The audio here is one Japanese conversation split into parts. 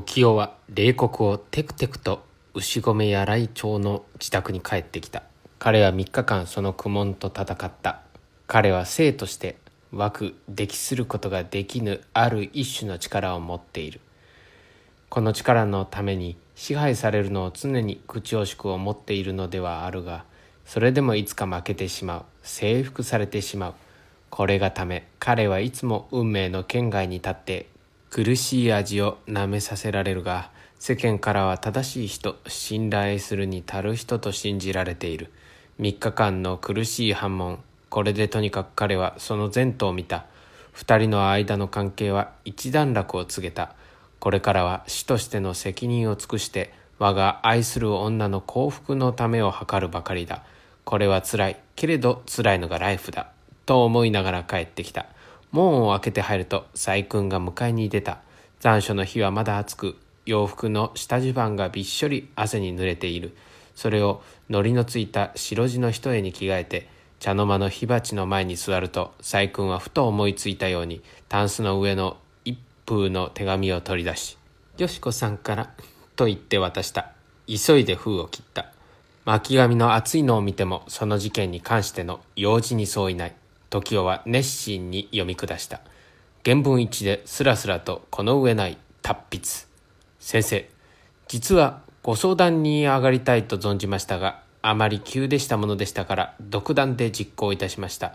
時代は冷酷をテクテクと牛込柳井町の自宅に帰ってきた。彼は3日間その苦悶と戦った。彼は生として枠溺することができぬある一種の力を持っている。この力のために支配されるのを常に口惜しく思っているのではあるがそれでもいつか負けてしまう。征服されてしまう。これがため彼はいつも運命の圏外に立って苦しい味を舐めさせられるが世間からは正しい人信頼するに足る人と信じられている。3日間の苦しい反問これでとにかく彼はその前途を見た。2人の間の関係は一段落を告げた。これからは死としての責任を尽くして我が愛する女の幸福のためを図るばかりだ。これは辛いけれど辛いのがライフだ。と思いながら帰ってきた。門を開けて入ると細君が迎えに出た。残暑の日はまだ暑く洋服の下地盤がびっしょり汗に濡れている。それを糊のついた白地の一重に着替えて茶の間の火鉢の前に座ると細君はふと思いついたようにタンスの上の一封の手紙を取り出し「よしこさんから」と言って渡した。急いで封を切った。巻紙の厚いのを見てもその事件に関しての用事に相違ない。時代は熱心に読み下した。原文一でスラスラとこの上ない達筆。先生実はご相談に上がりたいと存じましたがあまり急でしたものでしたから独断で実行いたしました。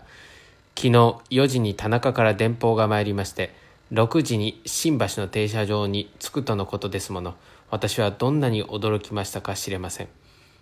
昨日4時に田中から電報が参りまして6時に新橋の停車場に着くとのことですもの。私はどんなに驚きましたか知れません。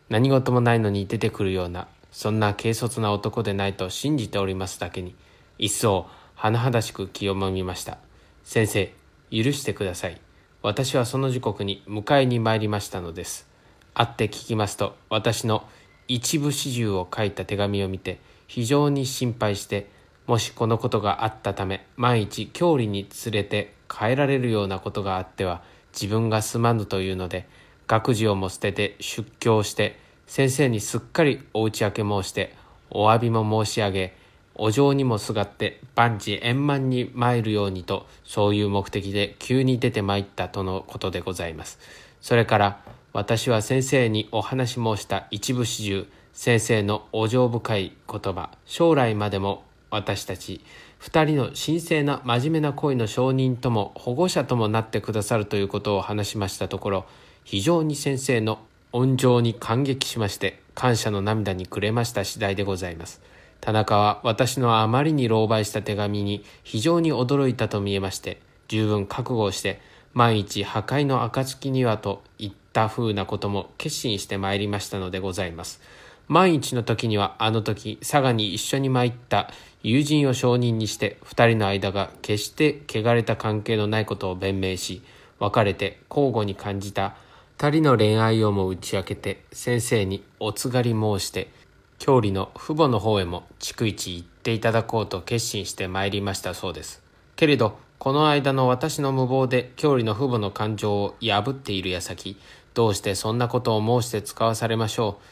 何事もないのに出てくるようなそんな軽率な男でないと信じておりますだけに一層甚だしく気をもみました。先生許してください。私はその時刻に迎えに参りましたのです。会って聞きますと私の一部始終を書いた手紙を見て非常に心配してもしこのことがあったため万一郷里に連れて帰られるようなことがあっては自分がすまぬというので学事をも捨てて出教して先生にすっかりお打ち明け申してお詫びも申し上げお嬢にもすがって万事円満に参るようにとそういう目的で急に出て参ったとのことでございます。それから私は先生にお話申した一部始終先生のお情深い言葉将来までも私たち二人の神聖な真面目な恋の証人とも保護者ともなってくださるということを話しましたところ非常に先生の恩情に感激しまして感謝の涙にくれました次第でございます。田中は私のあまりに狼狽した手紙に非常に驚いたと見えまして十分覚悟をして万一破壊の暁にはと言ったふうなことも決心してまいりましたのでございます。万一の時にはあの時佐賀に一緒に参った友人を証人にして二人の間が決して汚れた関係のないことを弁明し別れて交互に感じた二人の恋愛をも打ち明けて先生におつがり申して郷里の父母の方へも逐一行っていただこうと決心してまいりましたそうです。けれどこの間の私の無謀で郷里の父母の感情を破っている矢先どうしてそんなことを申して使わされましょう。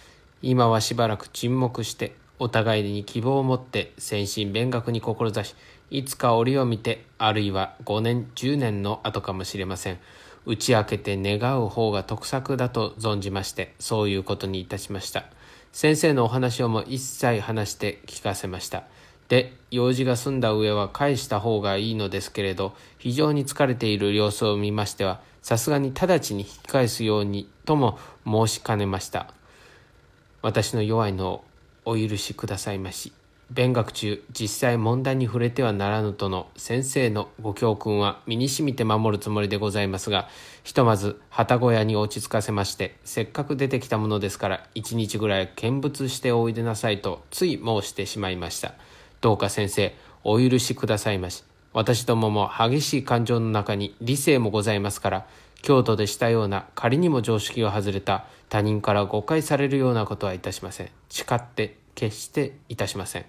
今はしばらく沈黙してお互いに希望を持って先進勉学に志しいつか折を見てあるいは5年10年の後かもしれません。打ち明けて願う方が得策だと存じましてそういうことにいたしました。先生のお話をも一切話して聞かせました。で用事が済んだ上は返した方がいいのですけれど非常に疲れている様子を見ましてはさすがに直ちに引き返すようにとも申しかねました。私の弱いのをお許しくださいまし。勉学中実際問題に触れてはならぬとの先生のご教訓は身にしみて守るつもりでございますがひとまず旗小屋に落ち着かせましてせっかく出てきたものですから一日ぐらい見物しておいでなさいとつい申してしまいました。どうか先生お許しくださいまし。私どもも激しい感情の中に理性もございますから京都でしたような仮にも常識を外れた他人から誤解されるようなことはいたしません。誓って決していたしません。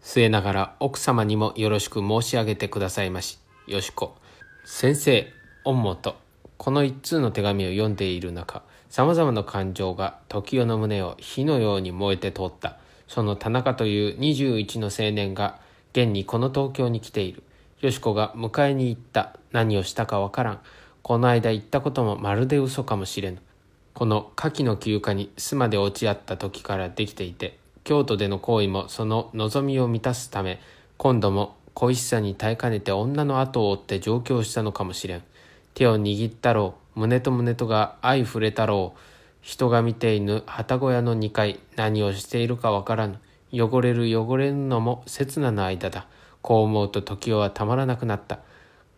末ながら奥様にもよろしく申し上げてくださいまし。よしこ。先生、御元。この一通の手紙を読んでいる中、様々な感情が時代の胸を火のように燃えて通った。その田中という21の青年が、現にこの東京に来ている。よしこが迎えに行った。何をしたかわからん。この間言ったこともまるで嘘かもしれぬ。この夏季の休暇に須磨で落ち合った時からできていて、京都での行為もその望みを満たすため、今度も恋しさに耐えかねて女の後を追って上京したのかもしれん。手を握ったろう、胸と胸とが相触れたろう、人が見ていぬ旗小屋の2階、何をしているかわからぬ。汚れる汚れぬのも刹那の間だ。こう思うと時代はたまらなくなった。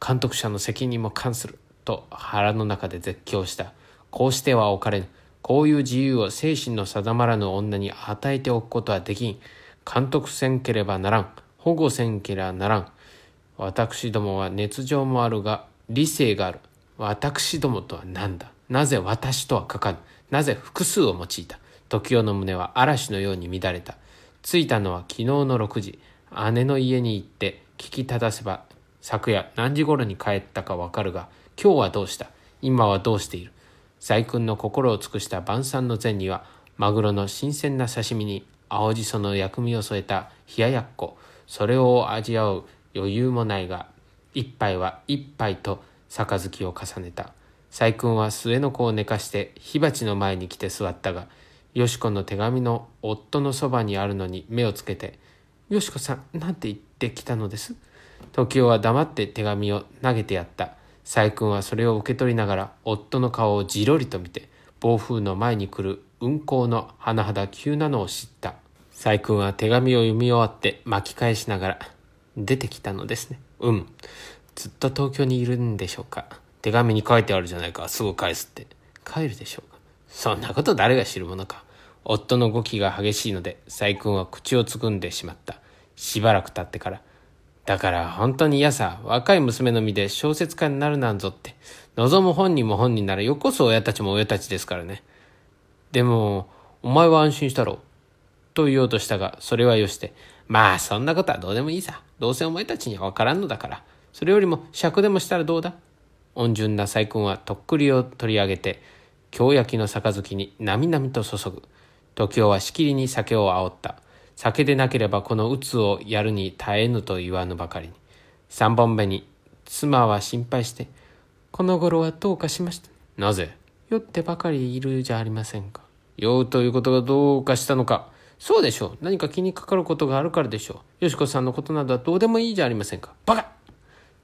監督者の責任も関する。と腹の中で絶叫した。こうしてはおかれぬ。こういう自由を精神の定まらぬ女に与えておくことはできん。監督せんければならん。保護せんければならん。私どもは熱情もあるが理性がある。私どもとは何だ？なぜ私とは書かぬなぜ複数を用いた？時代の胸は嵐のように乱れた。着いたのは昨日の6時。姉の家に行って聞きただせば昨夜何時頃に帰ったかわかるが今日はどうした？今はどうしている？細君の心を尽くした晩餐の前には、マグロの新鮮な刺身に青じその薬味を添えた冷ややっこ、それを味わう余裕もないが、一杯は一杯と杯を重ねた。細君は末の子を寝かして火鉢の前に来て座ったが、よしこの手紙の夫のそばにあるのに目をつけて、よしこさん、なんて言ってきたのです？時代は黙って手紙を投げてやった。細君はそれを受け取りながら夫の顔をじろりと見て暴風の前に来る運行の甚だ急なのを知った。細君は手紙を読み終わって巻き返しながら出てきたのですね。うん。ずっと東京にいるんでしょうか。手紙に書いてあるじゃないか。すぐ返すって。帰るでしょうか。そんなこと誰が知るものか。夫の動きが激しいので細君は口をつぐんでしまった。しばらく経ってからだから本当に嫌さ、若い娘の身で小説家になるなんぞって。望む本人も本人ならよこそ親たちも親たちですからね。でも、お前は安心したろ。と言おうとしたが、それはよして。まあ、そんなことはどうでもいいさ。どうせお前たちにはわからんのだから。それよりも尺でもしたらどうだ？温順な細君はとっくりを取り上げて、京焼きの杯になみなみと注ぐ。時雄はしきりに酒を煽った。酒でなければこの鬱をやるに耐えぬと言わぬばかりに。三本目に、妻は心配して、この頃はどうかしました。なぜ？酔ってばかりいるじゃありませんか。酔うということがどうかしたのか。そうでしょう。何か気にかかることがあるからでしょう。よしこさんのことなどはどうでもいいじゃありませんか。バカ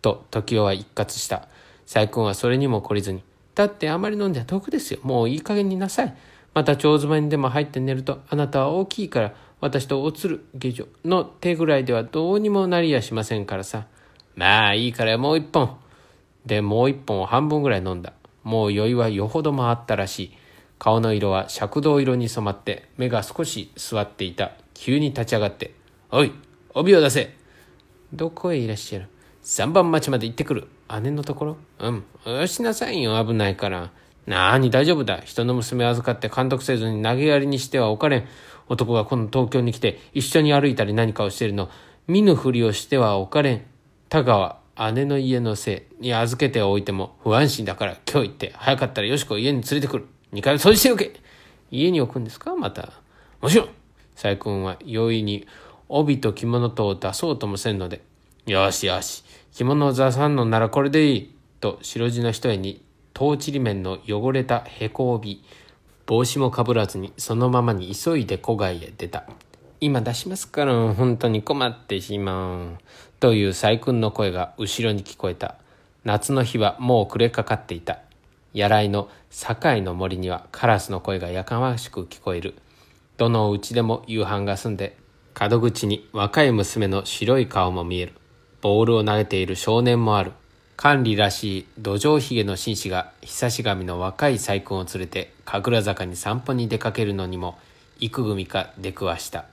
と、時代は一括した。細君はそれにも懲りずに。だってあまり飲んでは毒ですよ。もういい加減になさい。また蝶詰めにでも入って寝ると、あなたは大きいから、私とおつる下女の手ぐらいではどうにもなりやしませんからさ。まあいいからもう一本。で、もう一本を半分ぐらい飲んだ。もう酔いはよほど回ったらしい。顔の色は赤銅色に染まって目が少し座っていた。急に立ち上がって。おい、帯を出せ。どこへいらっしゃる？三番町まで行ってくる。姉のところ？うん。よしなさいよ、危ないから。なあに大丈夫だ。人の娘預かって監督せずに投げやりにしてはおかれん。男がこの東京に来て一緒に歩いたり何かをしているの見ぬふりをしてはおかれん。田川、姉の家のせいに預けておいても不安心だから今日行って早かったらよしこ家に連れてくる。二階掃除しておけ家に置くんですか？また。もちろん細君は容易に帯と着物とを出そうともせんので、よしよし、着物を出さんのならこれでいい。と白地の一重に、トーチリ面の汚れたへこ帯、帽子もかぶらずにそのままに急いで戸外へ出た。今出しますから、本当に困ってしまう。という細君の声が後ろに聞こえた。夏の日はもう暮れかかっていた。やいの境の森にはカラスの声がやかましく聞こえる。どのうちでも夕飯が済んで、角口に若い娘の白い顔も見える。ボールを投げている少年もある。管理らしい土壌ひげの紳士が久し神の若い細君を連れて神楽坂に散歩に出かけるのにも幾組か出くわした。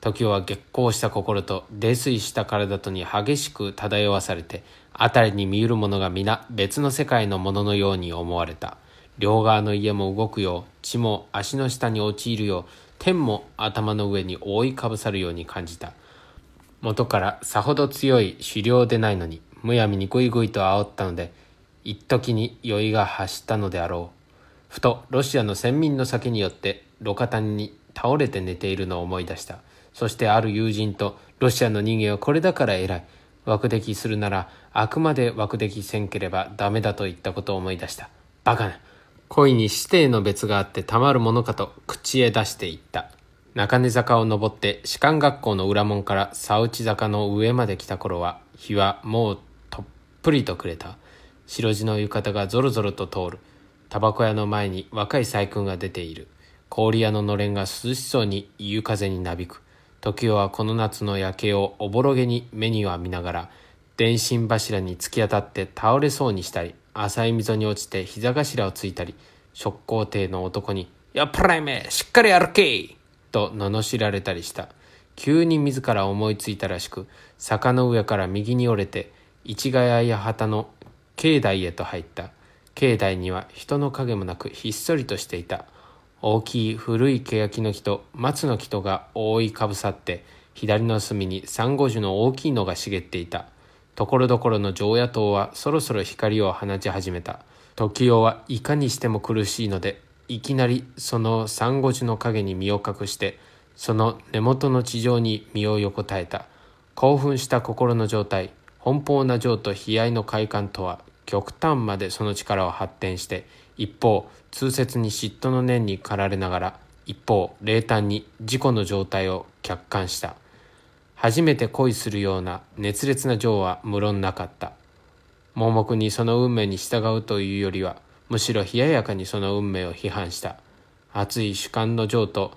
時は月光した心と泥酔した体とに激しく漂わされて辺りに見えるものが皆別の世界のもののように思われた。両側の家も動くよう血も足の下に陥るよう天も頭の上に覆いかぶさるように感じた。元からさほど強い狩猟でないのにむやみにぐいぐいと煽ったので一時に酔いが発したのであろう。ふとロシアの先民の酒によって路肩に倒れて寝ているのを思い出した。そしてある友人とロシアの人間はこれだから偉い。枠出来するならあくまで枠出来せんければダメだと言ったことを思い出した。バカな。恋に指定の別があってたまるものかと口へ出して言った。中根坂を登って士官学校の裏門から佐内坂の上まで来た頃は日はもうぷりと暮れた。白地の浴衣がぞろぞろと通る。タバコ屋の前に若い細工が出ている。氷屋ののれんが涼しそうに夕風になびく。時代はこの夏の夜景をおぼろげに目には見ながら電信柱に突き当たって倒れそうにしたり浅い溝に落ちて膝頭をついたり職工艇の男に「やっぱらいめしっかり歩け!」と罵られたりした。急に自ら思いついたらしく坂の上から右に折れて市ヶ谷旗の境内へと入った。境内には人の影もなくひっそりとしていた。大きい古い欅の木と松の木とが覆いかぶさって左の隅にサンゴ樹の大きいのが茂っていた。ところどころの常夜灯はそろそろ光を放ち始めた。時代はいかにしても苦しいのでいきなりそのサンゴ樹の影に身を隠してその根元の地上に身を横たえた。興奮した心の状態。奔放な情と悲哀の快感とは極端までその力を発展して一方痛切に嫉妬の念に駆られながら一方冷淡に自己の状態を客観した。初めて恋するような熱烈な情は無論なかった。盲目にその運命に従うというよりはむしろ冷ややかにその運命を批判した。熱い主観の情と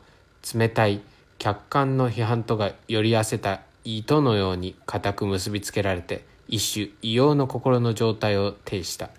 冷たい客観の批判とがより合わせた糸のように固く結びつけられて一種異様の心の状態を呈した。